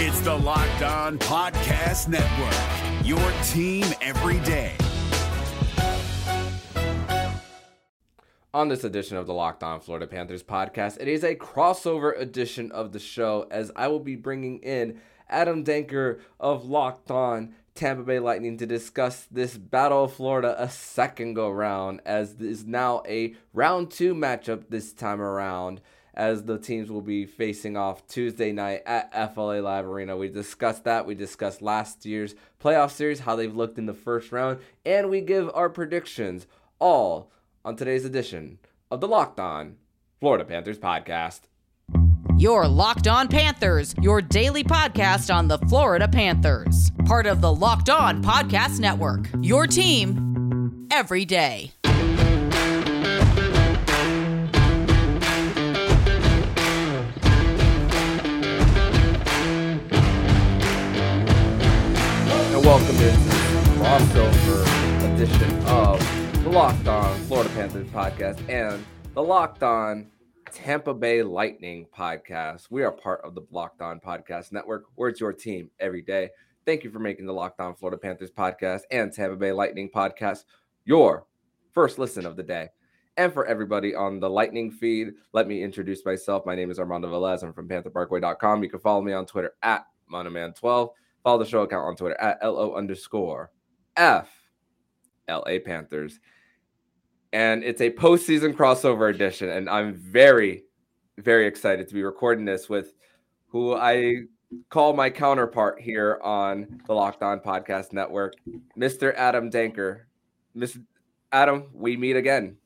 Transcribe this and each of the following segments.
It's the Locked On Podcast Network, your team every day. On this edition of the Locked On Florida Panthers podcast, it is a crossover edition of the show as I will be bringing in Adam Denker of Locked On Tampa Bay Lightning to discuss this Battle of Florida a second go round, as this is now a round two matchup this time around, as the teams will be facing off Tuesday night at FLA Live Arena. We discussed that. We discussed last year's playoff series, how they've looked in the first round, and we give our predictions all on today's edition of the Locked On Florida Panthers podcast. Your Locked On Panthers, your daily podcast on the Florida Panthers. Part of the Locked On Podcast Network. Your team every day. Welcome to this crossover edition of the Locked On Florida Panthers podcast and the Locked On Tampa Bay Lightning podcast. We are part of the Locked On Podcast Network, where it's your team every day. Thank you for making the Locked On Florida Panthers podcast and Tampa Bay Lightning podcast your first listen of the day. And for everybody on the Lightning feed, let me introduce myself. My name is Armando Velez. I'm from PantherParkway.com. You can follow me on Twitter at Mandoman12. Follow the show account on Twitter at LO underscore F LA Panthers. And it's a postseason crossover edition. And I'm very, very excited to be recording this with who I call my counterpart here on the Locked On Podcast Network, Mr. Adam Denker. Mr. Adam, we meet again.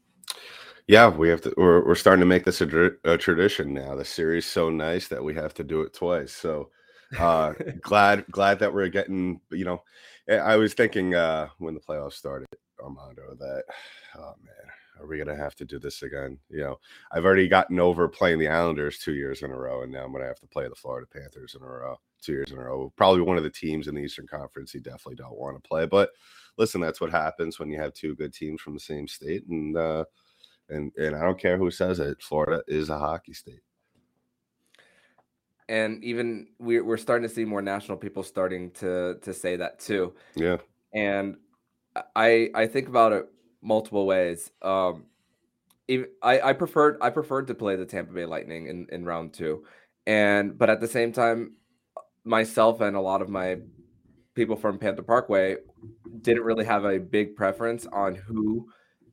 Yeah, we have to. We're, we're starting to make this a, a tradition now. The series so nice that we have to do it twice. So uh, glad glad that we're getting. You know, I was thinking uh, when the playoffs started, Armando, that oh man, are we gonna have to do this again? You know, I've already gotten over playing the Islanders two years in a row, and now I'm gonna have to play the Florida Panthers in a row, two years in a row. Probably one of the teams in the Eastern Conference you definitely don't want to play. But listen, that's what happens when you have two good teams from the same state, and uh, and and I don't care who says it, Florida is a hockey state. And even we're we're starting to see more national people starting to to say that too. Yeah. And I I think about it multiple ways. Um, even, I I preferred I preferred to play the Tampa Bay Lightning in in round two, and but at the same time, myself and a lot of my people from Panther Parkway didn't really have a big preference on who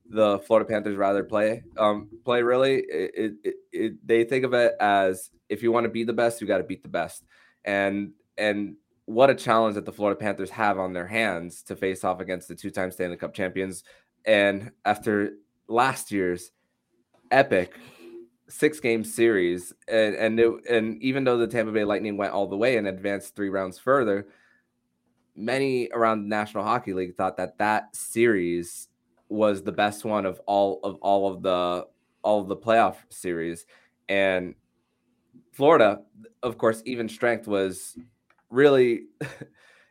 the Florida Panthers rather play um, play. Really, it, it, it, they think of it as if you want to be the best, you got to beat the best, and and what a challenge that the Florida Panthers have on their hands to face off against the two-time Stanley Cup champions. And after last year's epic six-game series, and and it, and even though the Tampa Bay Lightning went all the way and advanced three rounds further, many around the National Hockey League thought that that series was the best one of all of all of the all of the playoff series. And Florida of course even strength was really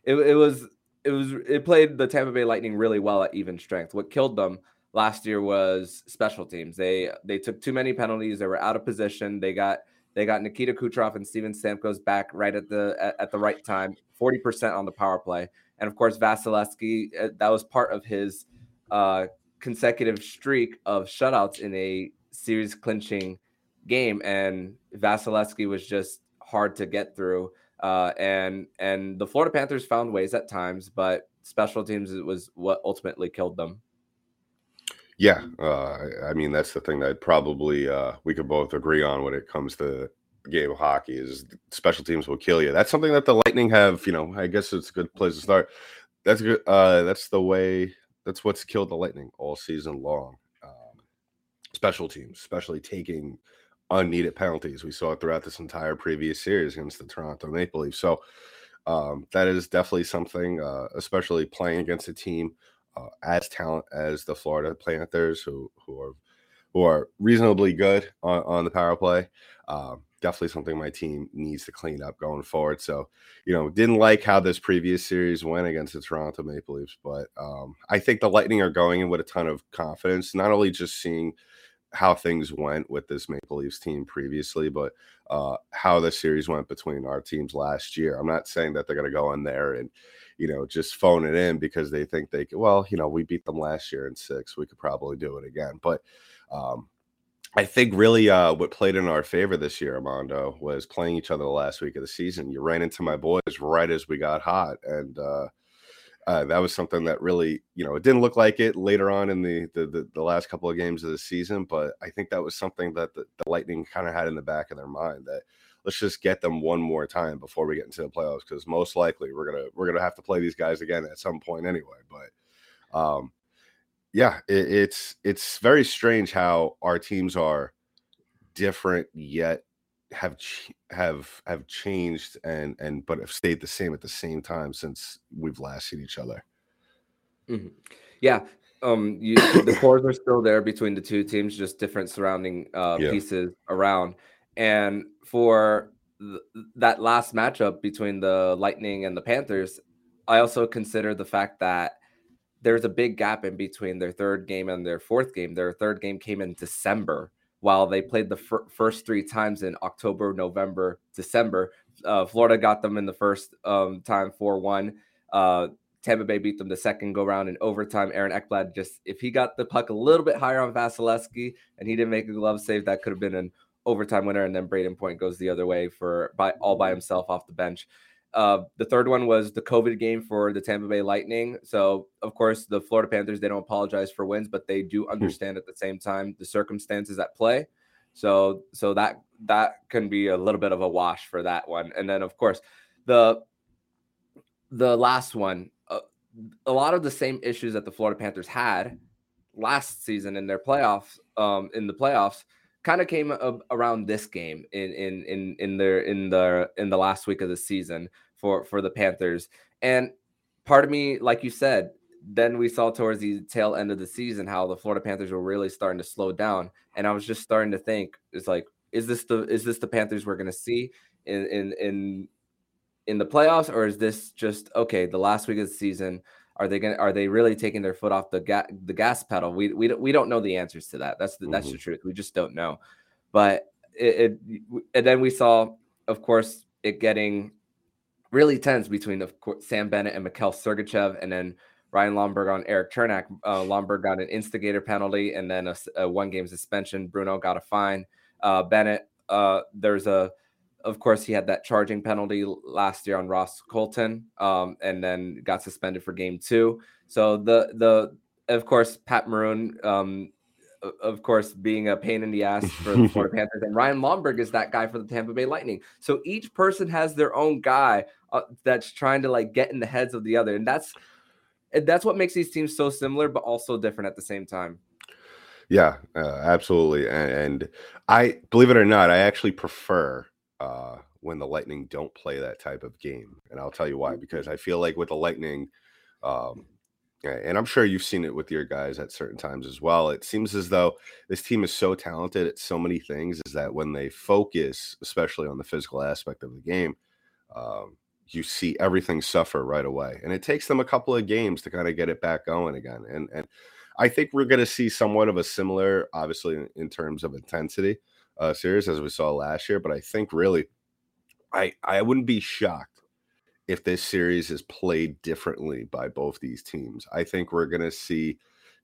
it, it was it was it played the Tampa Bay Lightning really well at even strength. What killed them last year was special teams. They they took too many penalties. They were out of position. They got they got Nikita Kucherov and Steven Stamkos back right at the at, at the right time 40% on the power play. And of course Vasilevskiy uh, that was part of his uh, consecutive streak of shutouts in a series clinching game, and Vasilevskiy was just hard to get through. Uh, and and the Florida Panthers found ways at times, but special teams was what ultimately killed them. Yeah, uh, I mean that's the thing that probably uh, we could both agree on when it comes to game of hockey is special teams will kill you. That's something that the Lightning have. You know, I guess it's a good place to start. That's good. Uh, that's the way that's what's killed the Lightning all season long. Um, special teams, especially taking unneeded penalties. We saw it throughout this entire previous series against the Toronto Maple Leafs. So um, that is definitely something, uh, especially playing against a team uh, as talent as the Florida Panthers, who who are who are reasonably good on, on the power play. Um, definitely something my team needs to clean up going forward. So, you know, didn't like how this previous series went against the Toronto Maple Leafs, but um, I think the Lightning are going in with a ton of confidence, not only just seeing how things went with this Maple Leafs team previously, but uh, how the series went between our teams last year. I'm not saying that they're going to go in there and, you know, just phone it in because they think they could, well, you know, we beat them last year in six. We could probably do it again. But um, I think really uh, what played in our favor this year, Armando, was playing each other the last week of the season. You ran into my boys right as we got hot. And, uh, uh, that was something that really, you know, it didn't look like it later on in the the, the, the last couple of games of the season, but I think that was something that the, the Lightning kind of had in the back of their mind that let's just get them one more time before we get into the playoffs because most likely we're gonna we're gonna have to play these guys again at some point anyway. But um, yeah, it, it's it's very strange how our teams are different yet have have have changed and and but have stayed the same at the same time since we've last seen each other. Mm-hmm. Yeah, um, you, the cores are still there between the two teams, just different surrounding uh, yeah. pieces around. And for th- that last matchup between the Lightning and the Panthers, I also consider the fact that there's a big gap in between their third game and their fourth game. Their third game came in December while they played the fir- first three times in October, November, December. Uh, Florida got them in the first um, time 4 1. Uh, Tampa Bay beat them the second go round in overtime. Aaron Ekblad just, if he got the puck a little bit higher on Vasilevskiy and he didn't make a glove save, that could have been an overtime winner. And then Brayden Point goes the other way for by all by himself off the bench. Uh, the third one was the COVID game for the Tampa Bay Lightning. So, of course, the Florida Panthers they don't apologize for wins, but they do hmm. understand at the same time the circumstances at play. So, so that that can be a little bit of a wash for that one. And then, of course, the the last one, uh, a lot of the same issues that the Florida Panthers had last season in their playoffs, um, in the playoffs kind of came around this game in in in in their in the in the last week of the season for for the Panthers. And part of me, like you said, then we saw towards the tail end of the season how the Florida Panthers were really starting to slow down. And I was just starting to think, it's like, is this the is this the Panthers we're gonna see in in in in the playoffs, or is this just okay? The last week of the season, are they going? Are they really taking their foot off the ga- the gas pedal? We we don't we don't know the answers to that. That's the, mm-hmm. that's the mm-hmm. truth. We just don't know. But it, it and then we saw, of course, it getting really tense between of course Sam Bennett and Mikhail Sergachev, and then Ryan Lomberg on Erik Cernak. Uh, Lomberg got an instigator penalty and then a, a one game suspension. Bruno got a fine. Uh, Bennett, uh, there's a of course, he had that charging penalty last year on Ross Colton, um, and then got suspended for game two. So the the of course Pat Maroon, um, of course, being a pain in the ass for the Florida Panthers, and Ryan Lomberg is that guy for the Tampa Bay Lightning. So each person has their own guy uh, that's trying to like get in the heads of the other, and that's that's what makes these teams so similar, but also different at the same time. Yeah, uh, absolutely. And, and, I believe it or not, I actually prefer uh, when the Lightning don't play that type of game. And I'll tell you why, mm-hmm. because I feel like with the Lightning, um, and I'm sure you've seen it with your guys at certain times as well. It seems as though this team is so talented at so many things, is that when they focus, especially on the physical aspect of the game, um, you see everything suffer right away. And it takes them a couple of games to kind of get it back going again. And and I think we're going to see somewhat of a similar, obviously, in terms of intensity uh, series as we saw last year. But I think really, I I wouldn't be shocked if this series is played differently by both these teams. I think we're going to see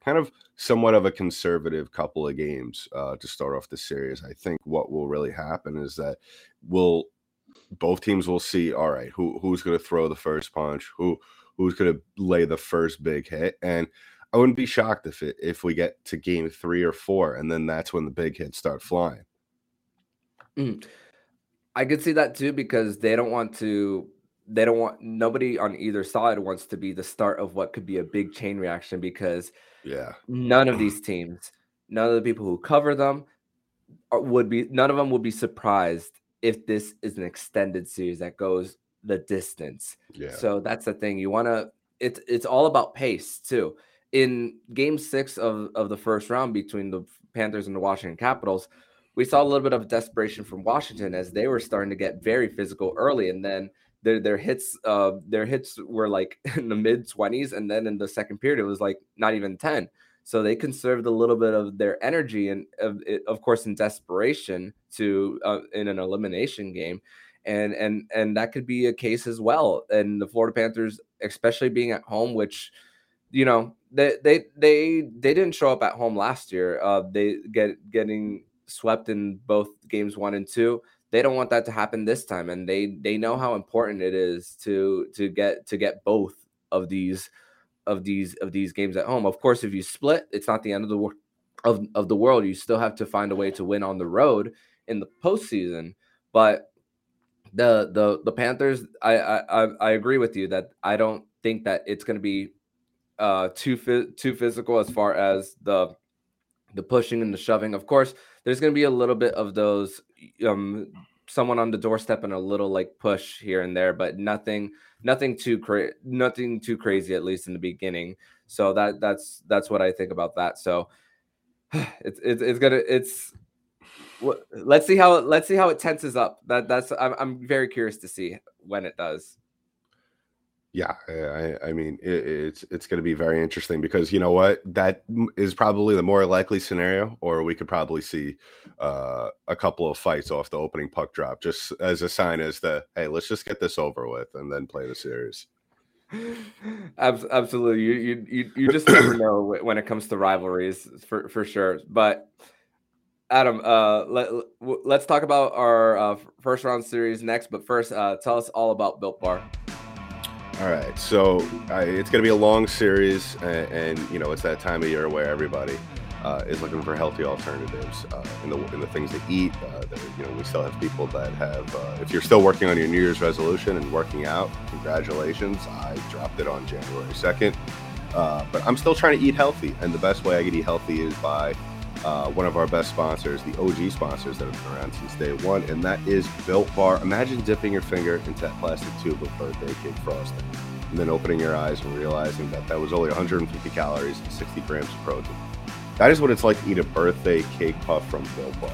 kind of somewhat of a conservative couple of games uh, to start off the series. I think what will really happen is that we'll both teams will see all right who who's going to throw the first punch who who's going to lay the first big hit and i wouldn't be shocked if it if we get to game three or four and then that's when the big hits start flying Mm. I could see that too because they don't want to. They don't want nobody on either side wants to be the start of what could be a big chain reaction because yeah, none of these teams, none of the people who cover them are, would be. None of them would be surprised if this is an extended series that goes the distance. Yeah. So that's the thing. You want to. It's it's all about pace too. In Game Six of of the first round between the Panthers and the Washington Capitals we saw a little bit of desperation from Washington as they were starting to get very physical early, and then their their hits uh their hits were like in the mid twenties, and then in the second period it was like not even ten. So they conserved a little bit of their energy and, of, of course, in desperation to uh, in an elimination game, and and and that could be a case as well. And the Florida Panthers, especially being at home, which you know they they they they didn't show up at home last year. Uh, they get getting swept in both games one and two. They don't want that to happen this time, and they they know how important it is to to get to get both of these of these of these games at home. Of course, if you split, it's not the end of the world of, of the world. You still have to find a way to win on the road in the postseason. But the the the Panthers, I I I agree with you that I don't think that it's going to be uh too too physical as far as the the pushing and the shoving. Of course, there's going to be a little bit of those um someone on the doorstep and a little like push here and there, but nothing nothing too crazy nothing too crazy at least in the beginning. So that that's that's what I think about that. So it's it's, it's gonna it's let's see how let's see how it tenses up. That that's I'm I'm very curious to see when it does. Yeah, I, I mean it, it's it's going to be very interesting because you know what that is probably the more likely scenario, or we could probably see uh, a couple of fights off the opening puck drop, just as a sign as the hey, let's just get this over with and then play the series. Absolutely, you you you, you just never know when it comes to rivalries for for sure. But Adam, uh, let let's talk about our uh, first round series next. But first, uh, tell us all about Built Bar. All right, so uh, it's going to be a long series, and, and, you know it's that time of year where everybody uh, is looking for healthy alternatives uh, in the in the things they eat. Uh, that, you know, we still have people that have. Uh, if you're still working on your New Year's resolution and working out, congratulations! I dropped it on January second, uh, but I'm still trying to eat healthy, and the best way I can eat healthy is by uh, one of our best sponsors, the OG sponsors that have been around since day one, and that is Built Bar. Imagine dipping your finger into that plastic tube of birthday cake frosting, and then opening your eyes and realizing that that was only 150 calories and 60 grams of protein. That is what it's like to eat a birthday cake puff from Built Bar.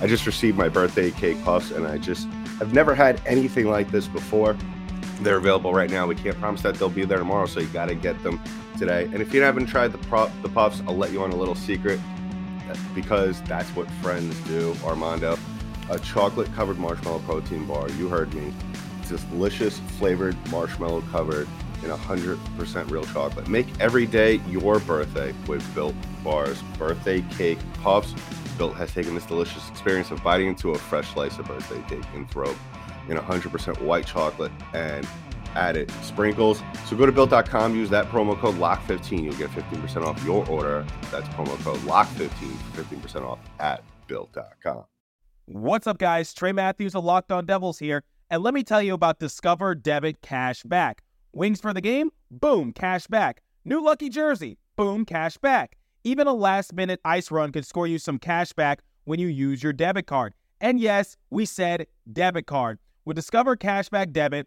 I just received my birthday cake puffs, and I just have never had anything like this before. They're available right now. We can't promise that they'll be there tomorrow, so you got to get them today. And if you haven't tried the, pro- the puffs, I'll let you on a little secret because that's what friends do, Armando. A chocolate covered marshmallow protein bar. You heard me. It's this delicious flavored marshmallow covered in 100% real chocolate. Make every day your birthday with Built Bars birthday cake puffs. Built has taken this delicious experience of biting into a fresh slice of birthday cake and throw in 100% white chocolate and added sprinkles. So go to built.com, use that promo code LOCK15. You'll get 15% off your order. That's promo code LOCK15 for 15% off at built.com. What's up, guys? Trey Matthews of Locked On Devils here. And let me tell you about Discover Debit Cash Back. Wings for the game? Boom, cash back. New lucky jersey? Boom, cash back. Even a last minute ice run could score you some cash back when you use your debit card. And yes, we said debit card. With Discover Cashback Debit,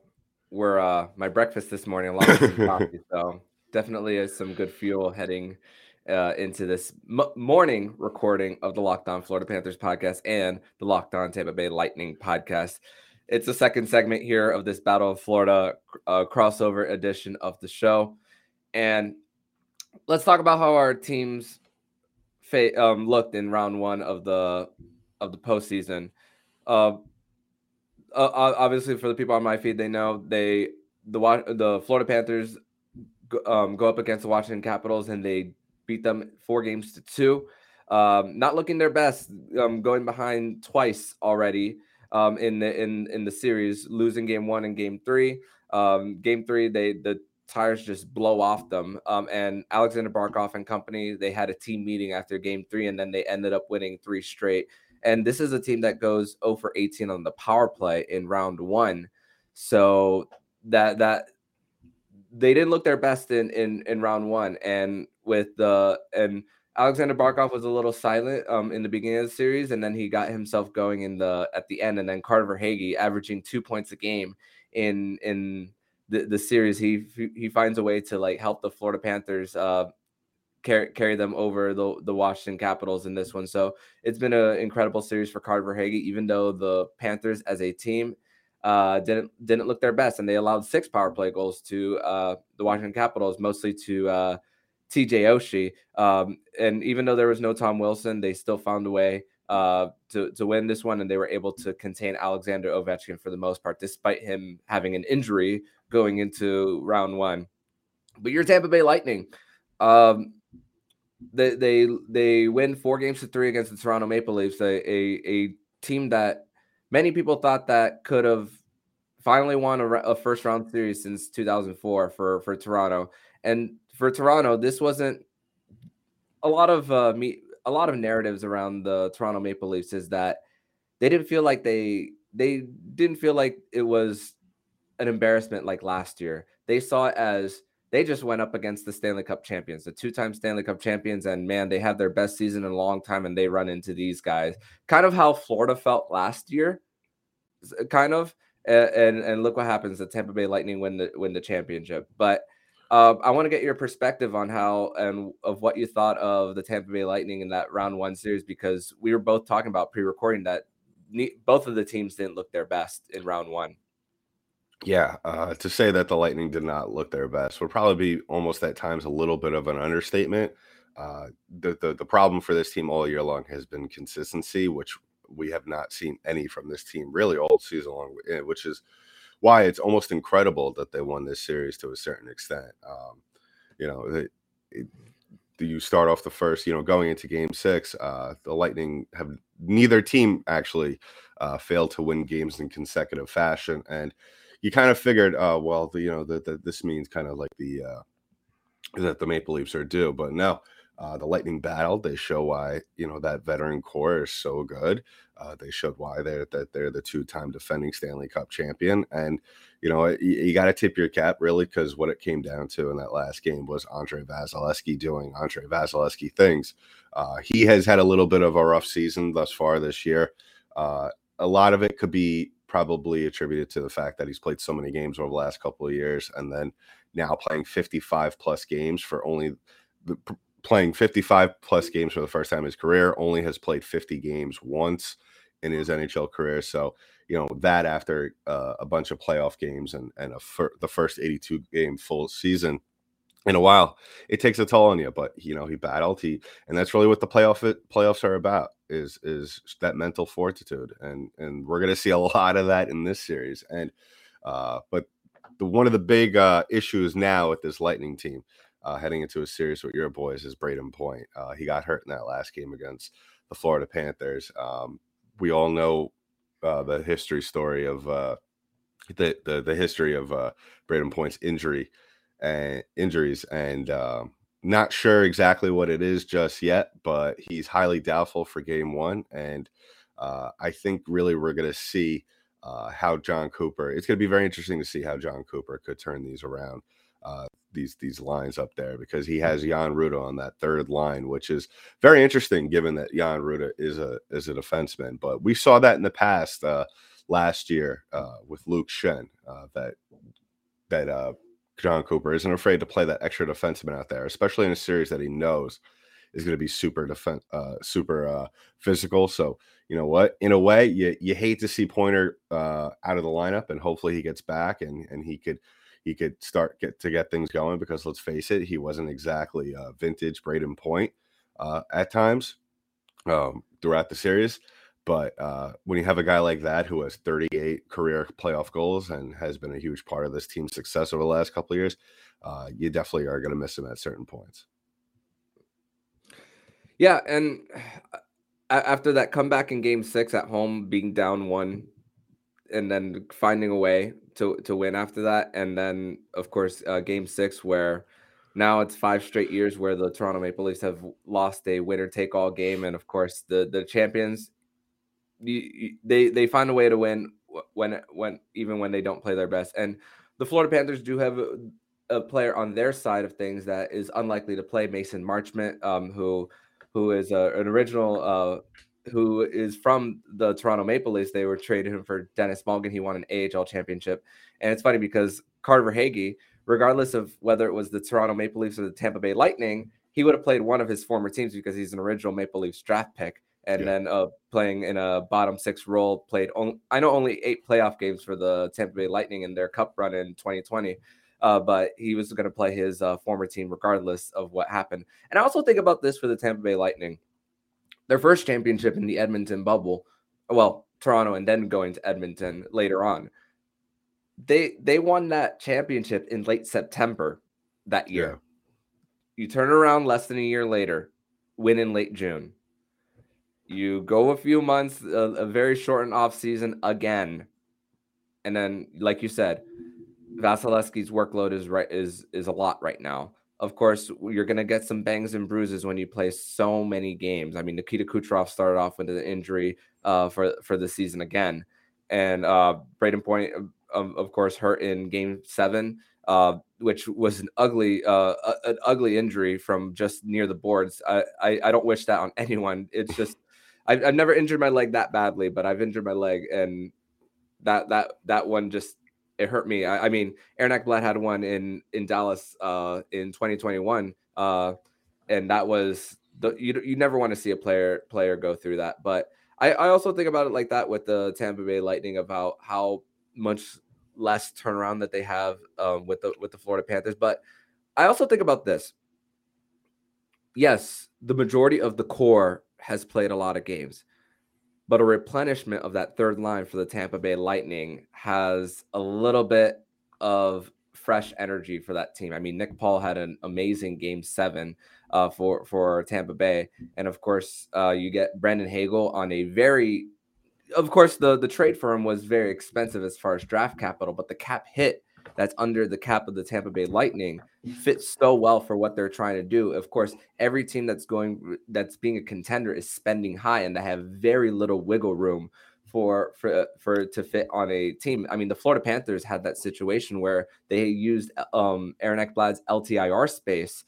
were uh, my breakfast this morning along with some coffee. So definitely is some good fuel heading uh, into this m- morning recording of the Locked On Florida Panthers podcast and the Locked On Tampa Bay Lightning podcast. It's the second segment here of this Battle of Florida uh, crossover edition of the show, and let's talk about how our teams fa- um, looked in round one of the of the postseason. Uh, uh, obviously for the people on my feed, they know they the the Florida Panthers um, go up against the Washington Capitals and they beat them four games to two. Um, not looking their best, um, going behind twice already um, in the in in the series, losing game one and game three. Um, game three, they the tires just blow off them. Um, and Alexander Barkov and company, they had a team meeting after game three, and then they ended up winning three straight. And this is a team that goes 0 for 18 on the power play in round one. So that that they didn't look their best in in in round one. And with the and Alexander Barkov was a little silent um, in the beginning of the series, and then he got himself going in the at the end. And then Carter Verhaeghe averaging two points a game in in the, the series. He he finds a way to like help the Florida Panthers uh, carry carry them over the the Washington Capitals in this one. So it's been an incredible series for Carter Verhaeghe, even though the Panthers as a team uh, didn't didn't look their best, and they allowed six power play goals to uh, the Washington Capitals, mostly to uh, TJ Oshie. Um, and even though there was no Tom Wilson, they still found a way uh, to, to win this one, and they were able to contain Alexander Ovechkin for the most part, despite him having an injury going into round one. But your Tampa Bay Lightning, um, they they they win four games to three against the Toronto Maple Leafs, a a, a team that many people thought that could have finally won a, a first round series since 2004 for for Toronto. And for Toronto, this wasn't a lot of uh, me. A lot of narratives around the Toronto Maple Leafs is that they didn't feel like they they didn't feel like it was an embarrassment like last year. They saw it as they just went up against the Stanley Cup champions, the two-time Stanley Cup champions, and man, they had their best season in a long time, and they run into these guys. Kind of how Florida felt last year, kind of, and and look what happens: the Tampa Bay Lightning win the win the championship. But uh, I want to get your perspective on how and of what you thought of the Tampa Bay Lightning in that round one series because we were both talking about pre-recording that both of the teams didn't look their best in round one. Yeah, uh, to say that the Lightning did not look their best would probably be almost at times a little bit of an understatement. Uh, the, the the problem for this team all year long has been consistency, which we have not seen any from this team really all season long, eh, which is why it's almost incredible that they won this series to a certain extent. Um, you know, it, you start off the first, you know, going into game six, uh, the Lightning have neither team actually uh, failed to win games in consecutive fashion. And you kind of figured, uh, well, the, you know, that this means kind of like the, uh, that the Maple Leafs are due, but no, uh, the Lightning battled. They show why you know that veteran core is so good. Uh, they showed why they're that they're the two-time defending Stanley Cup champion, and you know you, you got to tip your cap really because what it came down to in that last game was Andre Vasilevskiy doing Andre Vasilevskiy things. Uh, he has had a little bit of a rough season thus far this year. Uh, a lot of it could be probably attributed to the fact that he's played so many games over the last couple of years, and then now playing 55 plus games for only the playing 55 plus games for the first time in his career, only has played 50 games once in his NHL career. So, you know, that after uh, a bunch of playoff games and, and a fir- the first 82 game full season in a while, it takes a toll on you. But, you know, he battled, he, and that's really what the playoff playoffs are about is, is that mental fortitude. And, and we're going to see a lot of that in this series. And, uh, but the, one of the big uh, issues now with this Lightning team uh, heading into a series with your boys is Brayden Point. Uh, he got hurt in that last game against the Florida Panthers. Um, we all know uh, the history story of uh, the, the, the history of uh, Brayden Point's injury and injuries, and um, not sure exactly what it is just yet, but he's highly doubtful for Game One, and uh, I think really we're going to see. how Jon Cooper, it's going to be very interesting to see how Jon Cooper could turn these around uh, these these lines up there because he has Jan Rutta on that third line, which is very interesting given that Jan Rutta is a is a defenseman. But we saw that in the past uh, last year uh, with Luke Schenn uh, that that uh, Jon Cooper isn't afraid to play that extra defenseman out there, especially in a series that he knows is going to be super defense, uh, super uh, physical. So you know what? In a way, you you hate to see Pointer uh, out of the lineup, and hopefully he gets back and and he could he could start get to get things going because let's face it, he wasn't exactly a vintage Brayden Point uh, at times um, throughout the series. But uh, when you have a guy like that who has 38 career playoff goals and has been a huge part of this team's success over the last couple of years, uh, you definitely are going to miss him at certain points. Yeah, and after that comeback in Game Six at home, being down one, and then finding a way to to win after that, and then of course uh, Game Six where now it's five straight years where the Toronto Maple Leafs have lost a winner take all game, and of course the the champions they they find a way to win when when even when they don't play their best, and the Florida Panthers do have a, a player on their side of things that is unlikely to play, Mason Marchment, um, who who is uh, an original, uh, who is from the Toronto Maple Leafs. They were traded him for Denis Malgin. He won an AHL championship, and it's funny because Carter Verhaeghe, regardless of whether it was the Toronto Maple Leafs or the Tampa Bay Lightning, he would have played one of his former teams because he's an original Maple Leafs draft pick and yeah. then uh, playing in a bottom six role. Played on, I know only eight playoff games for the Tampa Bay Lightning in their Cup run in 2020, uh, but he was going to play his uh, former team regardless of what happened. And I also think about this for the Tampa Bay Lightning, their first championship in the Edmonton bubble. Well, Toronto and then going to Edmonton later on. They they won that championship in late September that year. Yeah. You turn around less than a year later, win in late June you go a few months, a, a very shortened off season again, and then, like you said, Vasilevskiy's workload is right is is a lot right now. Of course, you're going to get some bangs and bruises when you play so many games. I mean, Nikita Kucherov started off with an injury uh, for for the season again, and uh, Brayden Point, of, of course, hurt in Game Seven, uh, which was an ugly uh, an ugly injury from just near the boards. I, I I don't wish that on anyone. It's just I've, I've never injured my leg that badly, but I've injured my leg, and that that that one just it hurt me. I, I mean, Aaron Ekblad had one in in Dallas uh, in 2021, uh, and that was the you you never want to see a player player go through that. But I, I also think about it like that with the Tampa Bay Lightning about how much less turnaround that they have um, with the with the Florida Panthers. But I also think about this. Yes, the majority of the core has played a lot of games. But a replenishment of that third line for the Tampa Bay Lightning has a little bit of fresh energy for that team. I mean, Nick Paul had an amazing game seven uh, for for Tampa Bay, and of course, uh, you get Brandon Hagel on a very, of course, the the trade for him was very expensive as far as draft capital, but the cap hit that's under the cap of the Tampa Bay Lightning fits so well for what they're trying to do. Of course, every team that's going that's being a contender is spending high and they have very little wiggle room for for for to fit on a team. I mean, the Florida Panthers had that situation where they used um Aaron Ekblad's LTIR space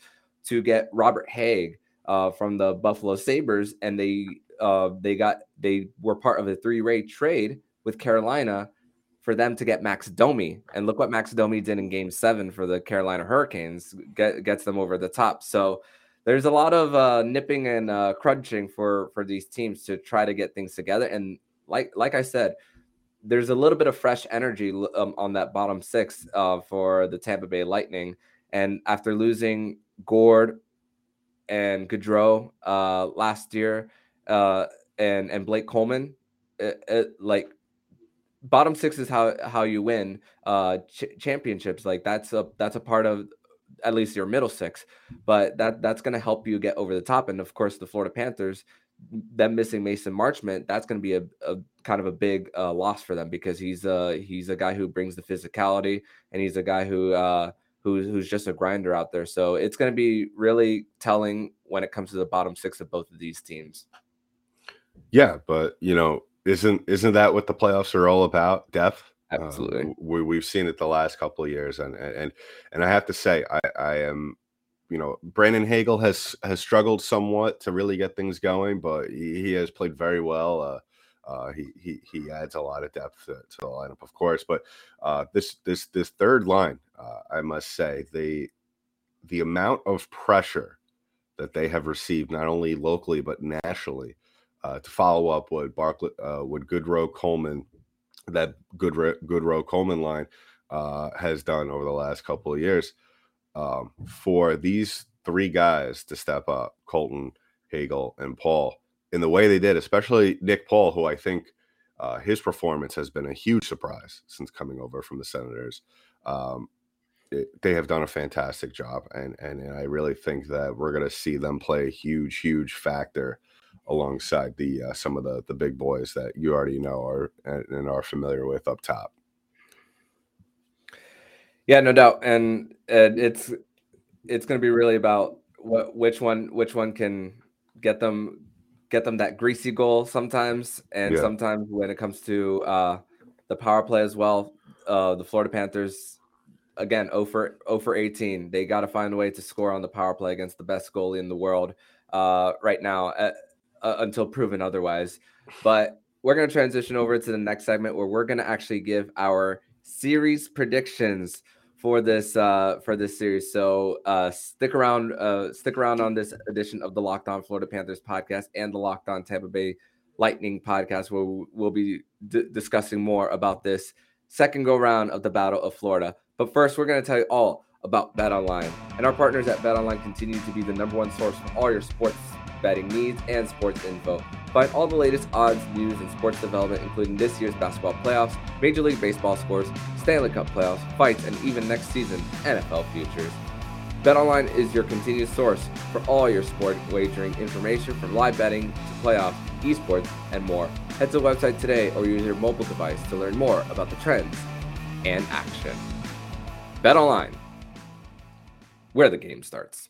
to get Robert Hägg uh, from the Buffalo Sabres, and they uh, they got they were part of a three-way trade with Carolina for them to get Max Domi. And look what Max Domi did in game seven for the Carolina Hurricanes, get, gets them over the top. So there's a lot of uh, nipping and uh, crunching for for these teams to try to get things together. And like like I said, there's a little bit of fresh energy um, on that bottom six uh, for the Tampa Bay Lightning. And after losing Gourde and Goodrow uh, last year, uh, and and Blake Coleman, it, it, like bottom six is how how you win uh ch- championships like that's a that's a part of at least your middle six but that that's going to help you get over the top and of course the florida panthers them missing mason marchment that's going to be a, a, kind of a big uh, loss for them because he's uh he's a guy who brings the physicality and he's a guy who uh who's who's just a grinder out there so it's going to be really telling when it comes to the bottom six of both of these teams. Yeah but you know isn't isn't that what the playoffs are all about? Depth. Absolutely. Um, we we've seen it the last couple of years, and and and I have to say, I I am, you know, Brandon Hagel has has struggled somewhat to really get things going, but he, he has played very well. Uh, uh, he he he adds a lot of depth to, to the lineup, of course. But uh, this this this third line, uh, I must say, the the amount of pressure that they have received, not only locally but nationally, uh, to follow up what uh, what Gaudreau Coleman, that Goodrow, Gaudreau Coleman line uh, has done over the last couple of years. Um, for these three guys to step up, Colton, Hagel, and Paul, in the way they did, especially Nick Paul, who I think uh, his performance has been a huge surprise since coming over from the Senators. Um, it, they have done a fantastic job, and, and and I really think that we're going to see them play a huge, huge factor alongside the uh, some of the the big boys that you already know are and, and are familiar with up top. Yeah, no doubt, and, and it's it's going to be really about what which one which one can get them get them that greasy goal sometimes, and yeah. sometimes when it comes to uh, the power play as well, uh, the Florida Panthers again 0 for 0 for 18. They got to find a way to score on the power play against the best goalie in the world uh, right now uh, until proven otherwise. But we're going to transition over to the next segment where we're going to actually give our series predictions for this uh for this series. So uh stick around uh stick around on this edition of the locked on florida panthers podcast and the locked on tampa bay lightning podcast where we'll be d- discussing more about this second go round of the battle of florida. But first we're going to tell you all about bet online. And our partners at bet online continue to be the number one source for all your sports betting needs and sports info Find all the latest odds, news, and sports development, including this year's basketball playoffs, Major League Baseball scores, Stanley Cup playoffs, fights, and even next season NFL futures. BetOnline is your continued source for all your sport wagering information from live betting to playoffs, esports, and more. Head to the website today or use your mobile device to learn more about the trends and action. BetOnline, where the game starts.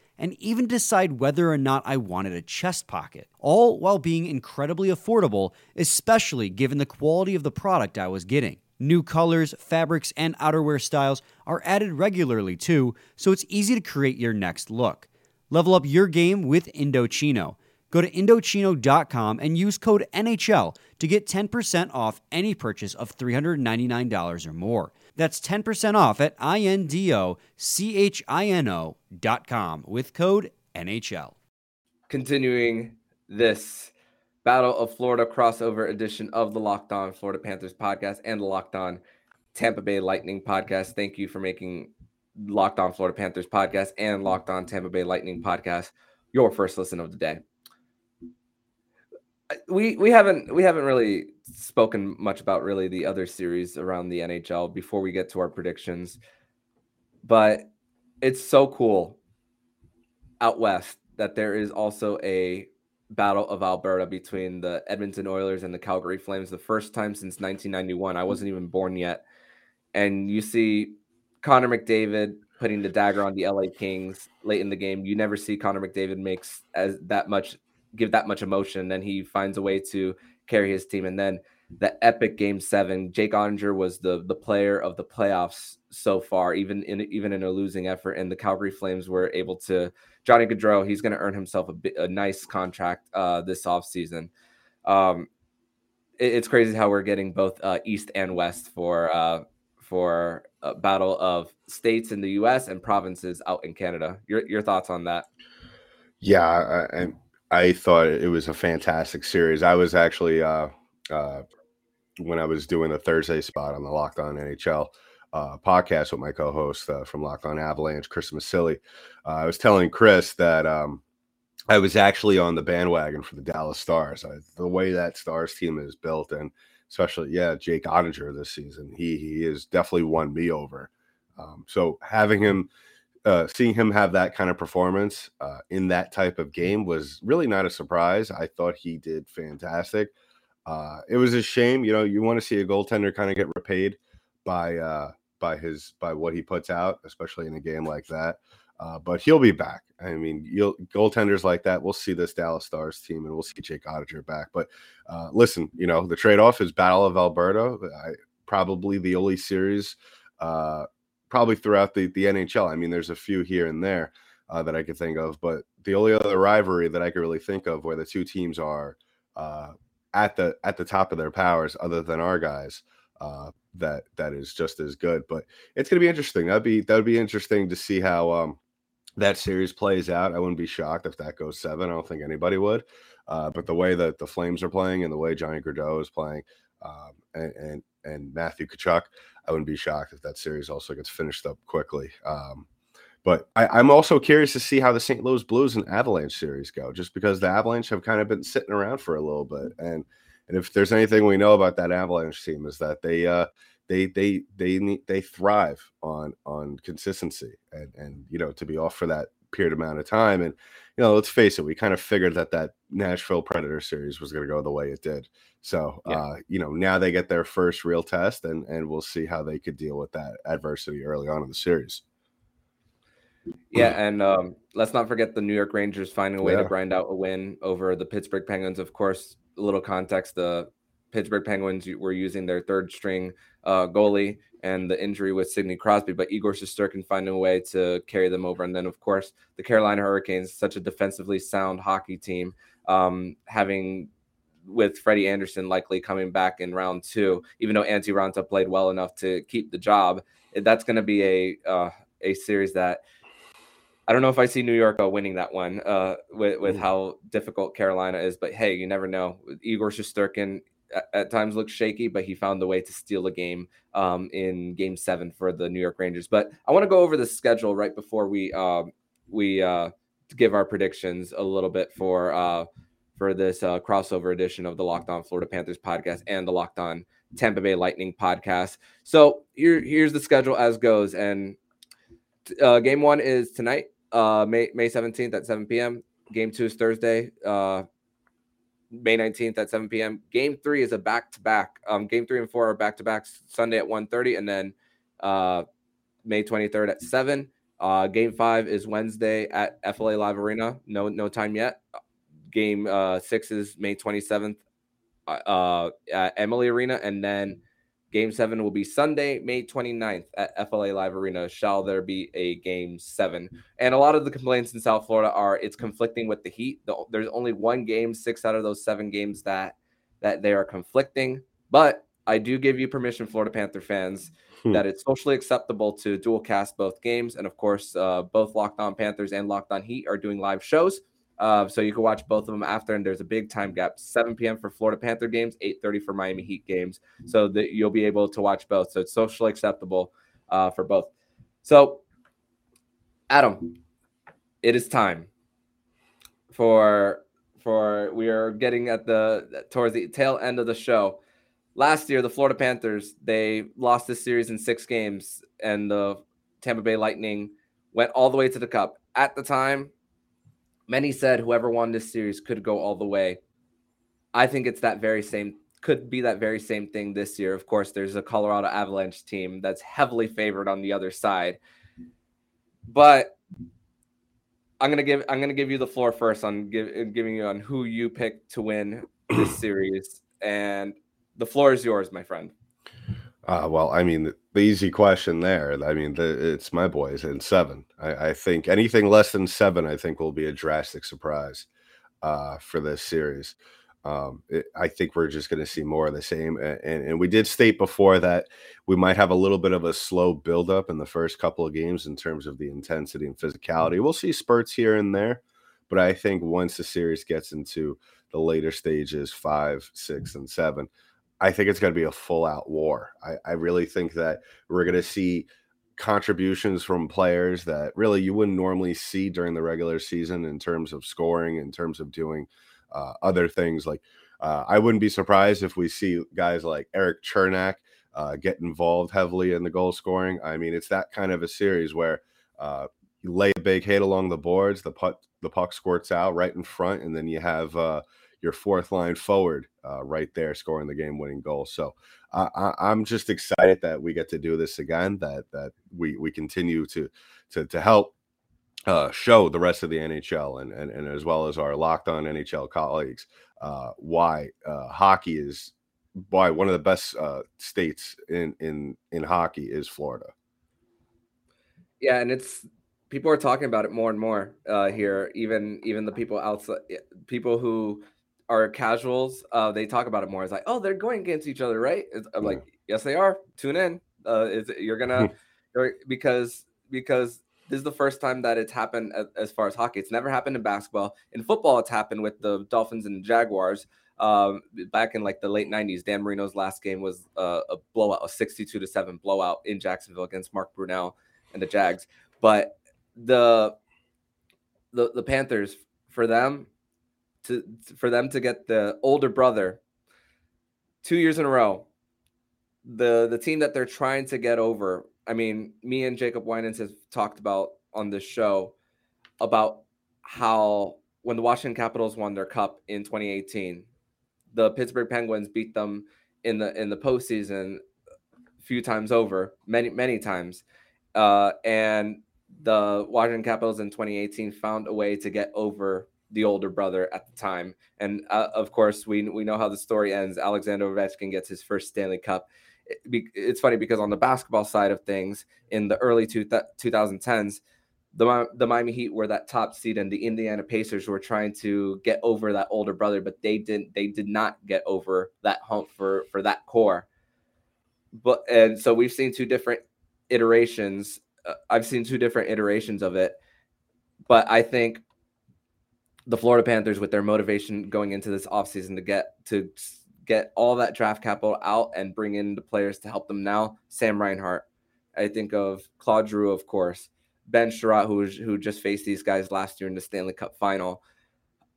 and even decide whether or not I wanted a chest pocket, all while being incredibly affordable, especially given the quality of the product I was getting. New colors, fabrics, and outerwear styles are added regularly too, so it's easy to create your next look. Level up your game with Indochino. Go to Indochino.com and use code NHL to get 10% off any purchase of $399 or more. That's 10% off at I-N-D-O-C-H-I-N-O.com with code NHL. Continuing this Battle of Florida crossover edition of the Locked On Florida Panthers podcast and the Locked On Tampa Bay Lightning podcast. Thank you for making Locked On Florida Panthers podcast and Locked On Tampa Bay Lightning podcast your first listen of the day we we haven't we haven't really spoken much about really the other series around the NHL before we get to our predictions. But it's so cool out west that there is also a battle of Alberta between the Edmonton Oilers and the Calgary Flames the first time since 1991. I wasn't even born yet. And you see Connor McDavid putting the dagger on the LA Kings late in the game. You never see Connor McDavid makes as that much give that much emotion. Then he finds a way to carry his team. And then the epic game seven, Jake Oettinger was the the player of the playoffs so far, even in even in a losing effort. And the Calgary Flames were able to Johnny Gaudreau, he's going to earn himself a, a nice contract uh, this offseason. Um, it, it's crazy how we're getting both uh, East and West for uh, for a battle of states in the U.S. and provinces out in Canada. Your your thoughts on that? Yeah, and I thought it was a fantastic series. I was actually uh, uh, when I was doing the Thursday spot on the Locked On NHL uh, podcast with my co-host uh, from Locked On Avalanche, Chris Masilli. Uh, I was telling Chris that um, I was actually on the bandwagon for the Dallas Stars. I, the way that Stars team is built, and especially yeah, Jake Oettinger this season, he he has definitely won me over. Um, so having him uh, seeing him have that kind of performance uh, in that type of game was really not a surprise. I thought he did fantastic. Uh, it was a shame, you know, you want to see a goaltender kind of get repaid by uh, by his by what he puts out, especially in a game like that. Uh, but he'll be back. I mean, you'll goaltenders like that. We'll see this Dallas Stars team, and we'll see Jake Oettinger back. But uh, listen, you know, the trade off is Battle of Alberta. I, probably the only series uh, probably throughout the, the NHL. I mean, there's a few here and there uh, that I could think of, but the only other rivalry that I could really think of where the two teams are uh, at the at the top of their powers, other than our guys, uh, that that is just as good. But it's going to be interesting. That'd be that would be interesting to see how um, that series plays out. I wouldn't be shocked if that goes seven. I don't think anybody would. Uh, but the way that the Flames are playing and the way Johnny Gaudreau is playing, um, and, and and Matthew Tkachuk, I wouldn't be shocked if that series also gets finished up quickly. Um, but I, am also curious to see how the St. Louis Blues and Avalanche series go, just because the Avalanche have kind of been sitting around for a little bit, and and if there's anything we know about that Avalanche team is that they uh, they they they they thrive on on consistency and and you know to be off for that period amount of time and you know let's face it we kind of figured that that Nashville Predator series was going to go the way it did so yeah. uh you know now they get their first real test and and we'll see how they could deal with that adversity early on in the series yeah, and um, let's not forget the New York Rangers finding a way yeah. to grind out a win over the Pittsburgh Penguins. Of course, a little context: the Pittsburgh Penguins were using their third string uh, goalie and the injury with Sidney Crosby, but Igor Shesterkin finding a way to carry them over. And then, of course, the Carolina Hurricanes, such a defensively sound hockey team, um, having with Freddie Andersen likely coming back in round two, even though Antti Raanta played well enough to keep the job. That's going to be a uh, a series that I don't know if I see New York uh, winning that one uh, with, with mm. how difficult Carolina is, but hey, you never know. Igor Shesterkin at, times looks shaky, but he found the way to steal the game um, in Game Seven for the New York Rangers. But I want to go over the schedule right before we um, we uh, give our predictions a little bit for uh, for this uh, crossover edition of the Locked On Florida Panthers podcast and the Locked On Tampa Bay Lightning podcast. So here here's the schedule as goes, and uh, game one is tonight uh, May May 17th at 7 p.m. Game two is Thursday, uh, May 19th at 7 p.m. Game three is a back to back. Game three and four are back to back Sunday at 1:30, and then uh, May 23rd at 7. Uh, game five is Wednesday at FLA Live Arena. No, no time yet. Game uh, six is May 27th uh, uh, at Amalie Arena, and then Game seven will be Sunday, May 29th at FLA Live Arena. Shall there be a game seven? And a lot of the complaints in South Florida are it's conflicting with the Heat. There's only one game, six out of those seven games that that they are conflicting. But I do give you permission, Florida Panther fans, hmm. that it's socially acceptable to dual cast both games. And of course, uh, both Locked On Panthers and Locked On Heat are doing live shows. Uh, so you can watch both of them after, and there's a big time gap: 7 p.m. for Florida Panther games, 8:30 for Miami Heat games. So that you'll be able to watch both. So it's socially acceptable uh, for both. So, Adam, it is time for for we are getting at the towards the tail end of the show. Last year, the Florida Panthers they lost this series in six games, and the Tampa Bay Lightning went all the way to the cup. At the time, Many said whoever won this series could go all the way. I think it's that very same could be that very same thing this year. Of course, there's a Colorado Avalanche team that's heavily favored on the other side. But I'm gonna give I'm gonna give you the floor first on give, giving you on who you pick to win this series, and the floor is yours, my friend. Uh, well, I mean, the easy question there. I mean, the, it's my boys in seven. I, I, think anything less than seven, I think, will be a drastic surprise uh, for this series. Um, it, I think we're just going to see more of the same. And, and, and, we did state before that we might have a little bit of a slow buildup in the first couple of games in terms of the intensity and physicality. We'll see spurts here and there, but I think once the series gets into the later stages, five, six, and seven, I think it's going to be a full out war. I, I really think that we're going to see contributions from players that really you wouldn't normally see during the regular season in terms of scoring, in terms of doing uh, other things. Like, uh, I wouldn't be surprised if we see guys like Erik Cernak uh, get involved heavily in the goal scoring. I mean, it's that kind of a series where uh, you lay a big hit along the boards, the puck, the puck squirts out right in front, and then you have uh, your fourth line forward uh, right there scoring the game winning goal. So I, am just excited that we get to do this again. That that we we continue to to to help uh, show the rest of the NHL and, and and as well as our locked on NHL colleagues uh, why uh, hockey is why one of the best uh, states in in in hockey is Florida. Yeah, and it's people are talking about it more and more uh, here. Even even the people outside, people who are casuals, uh, they talk about it more. It's like, oh, they're going against each other, right? It's, I'm like, yes, they are. Tune in. Uh, is you're gonna because because this is the first time that it's happened as, as, far as hockey. It's never happened in basketball. In football, it's happened with the Dolphins and the Jaguars. Um, back in like the late '90s, Dan Marino's last game was uh, a blowout, a 62 to seven blowout in Jacksonville against Mark Brunell and the Jags. But the the the Panthers for them to for them to get the older brother two years in a row the the team that they're trying to get over. I mean, me and Jacob Winans have talked about on this show about how when the Washington Capitals won their cup in 2018, the Pittsburgh Penguins beat them in the in the postseason a few times over, many many times, uh, and the Washington Capitals in 2018 found a way to get over the older brother at the time. And uh, of course, we we know how the story ends. Alexander Ovechkin gets his first Stanley Cup. It, it's funny because on the basketball side of things, in the early two th- 2010s, the the Miami Heat were that top seed, and the Indiana Pacers were trying to get over that older brother, but they didn't. They did not get over that hump for for that core. But and so we've seen two different iterations. Uh, I've seen two different iterations of it, but I think the Florida Panthers with their motivation going into this offseason to get to get all that draft capital out and bring in the players to help them now. Sam Reinhart. I think of Claude Giroux, of course. Ben Chiarot, who who just faced these guys last year in the Stanley Cup final.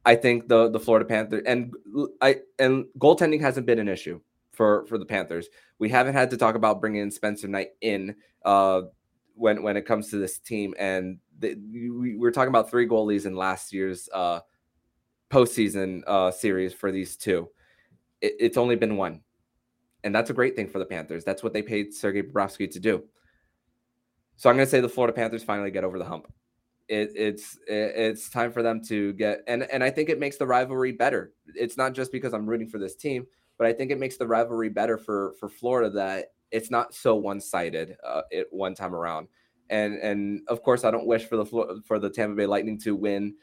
I think the the Florida Panthers and I and goaltending hasn't been an issue for for the Panthers. We haven't had to talk about bringing in Spencer Knight in uh, when when it comes to this team, and we, we're talking about three goalies in last year's uh, postseason uh, series for these two. It, it's only been one, and that's a great thing for the Panthers. That's what they paid Sergei Bobrovsky to do. So I'm going to say the Florida Panthers finally get over the hump. It, it's it, it's time for them to get and and I think it makes the rivalry better. It's not just because I'm rooting for this team, but I think it makes the rivalry better for for Florida that it's not so one sided uh, it one time around. And and of course I don't wish for the for the Tampa Bay Lightning to win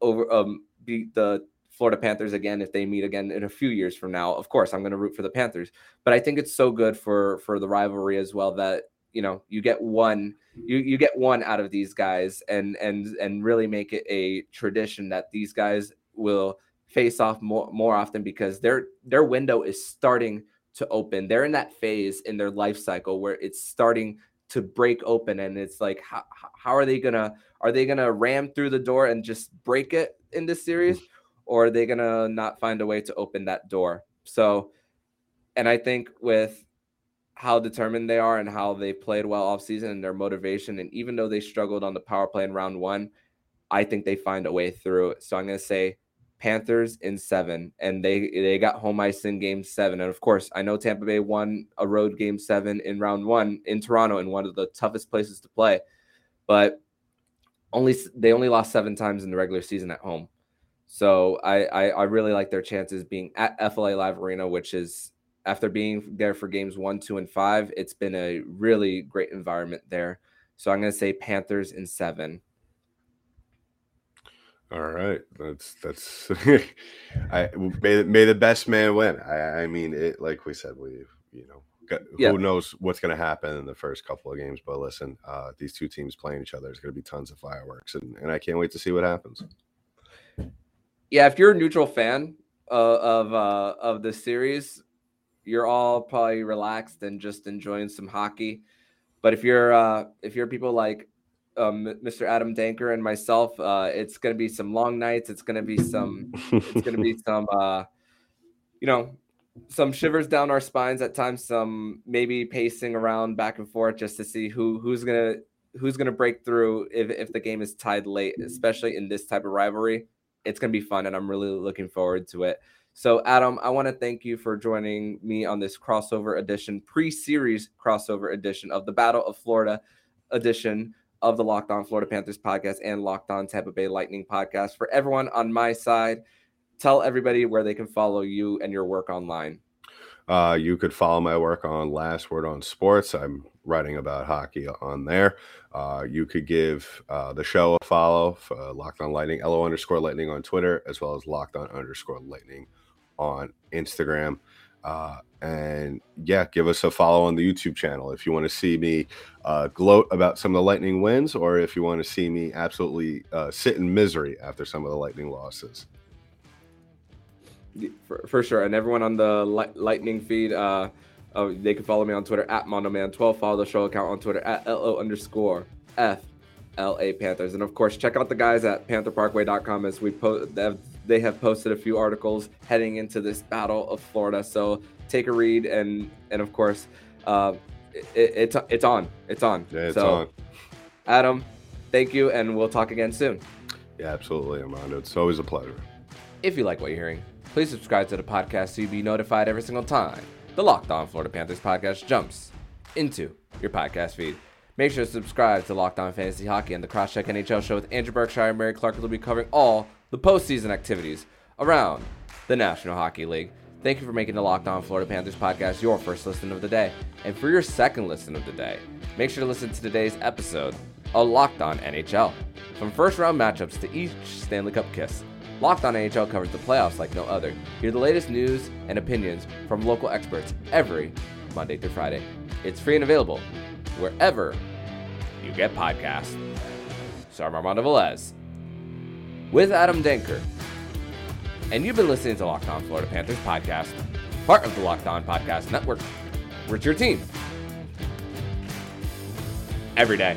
over um beat the Florida Panthers again if they meet again in a few years from now. Of course, I'm going to root for the Panthers, but I think it's so good for for the rivalry as well that you know you get one you you get one out of these guys and and and really make it a tradition that these guys will face off more more often because their their window is starting to open. They're in that phase in their life cycle where it's starting to break open and it's like how, how are they gonna are they gonna ram through the door and just break it in this mm-hmm. series or are they gonna not find a way to open that door so and i think with how determined they are and how they played well off season and their motivation. And even though they struggled on the power play in round one, I think they find a way through. So I'm to say Panthers in seven, and they they got home ice in game seven. And of course, I know Tampa Bay won a road game seven in round one in Toronto in one of the toughest places to play, but only they only lost seven times in the regular season at home. So I, I, I really like their chances being at FLA Live Arena, which is after being there for games one, two, and five, it's been a really great environment there. So I'm going to say Panthers in seven. All right, that's that's. I may may the best man win. I, I mean, it like we said, we you know got, yeah. who knows what's going to happen in the first couple of games. But listen, uh, these two teams playing each other is going to be tons of fireworks, and, and I can't wait to see what happens. Yeah, if you're a neutral fan uh, of uh, of the series, you're all probably relaxed and just enjoying some hockey. But if you're uh, if you're people like um, Mr. Adam Denker and myself, uh, it's gonna be some long nights. It's gonna be some. it's gonna be some. Uh, you know, some shivers down our spines at times. Some maybe pacing around back and forth just to see who who's gonna who's gonna break through if if the game is tied late, especially in this type of rivalry. It's gonna be fun, and I'm really looking forward to it. So, Adam, I want to thank you for joining me on this crossover edition, pre series crossover edition of the Battle of Florida edition of the Locked On Florida Panthers podcast and Locked On Tampa Bay Lightning podcast. For everyone on my side, tell everybody where they can follow you and your work online. Uh, you could follow my work on Last Word on Sports. I'm writing about hockey on there. Uh, you could give uh, the show a follow, uh, Locked On Lightning, LO underscore Lightning on Twitter, as well as Locked On underscore Lightning on Instagram. Uh, and yeah, give us a follow on the YouTube channel if you want to see me uh, gloat about some of the Lightning wins, or if you want to see me absolutely uh, sit in misery after some of the Lightning losses. For, for sure, and everyone on the Lightning feed, uh, uh, they can follow me on Twitter at Mandoman12. Follow the show account on Twitter at lo underscore f LA Panthers. And of course, check out the guys at pantherparkway.com as we post they have posted a few articles heading into this battle of Florida. So take a read, and and of course, uh, it, it's it's on. It's on. Yeah, it's so, on. Adam, thank you, and we'll talk again soon. Yeah, absolutely, Armando. It's always a pleasure. If you like what you're hearing, please subscribe to the podcast so you'll be notified every single time the Locked On Florida Panthers podcast jumps into your podcast feed. Make sure to subscribe to Locked On Fantasy Hockey and the Crosscheck NHL show with Andrew Berkshire and Mary Clark, will be covering all the postseason activities around the National Hockey League. Thank you for making the Locked On Florida Panthers podcast your first listen of the day. And for your second listen of the day, make sure to listen to today's episode of Locked On NHL. From first round matchups to each Stanley Cup kiss, Locked On NHL covers the playoffs like no other. Hear the latest news and opinions from local experts every Monday through Friday. It's free and available wherever you get podcasts. So I'm Velez with Adam Denker. And you've been listening to Locked On Florida Panthers podcast, part of the Locked On Podcast Network. We're your team every day.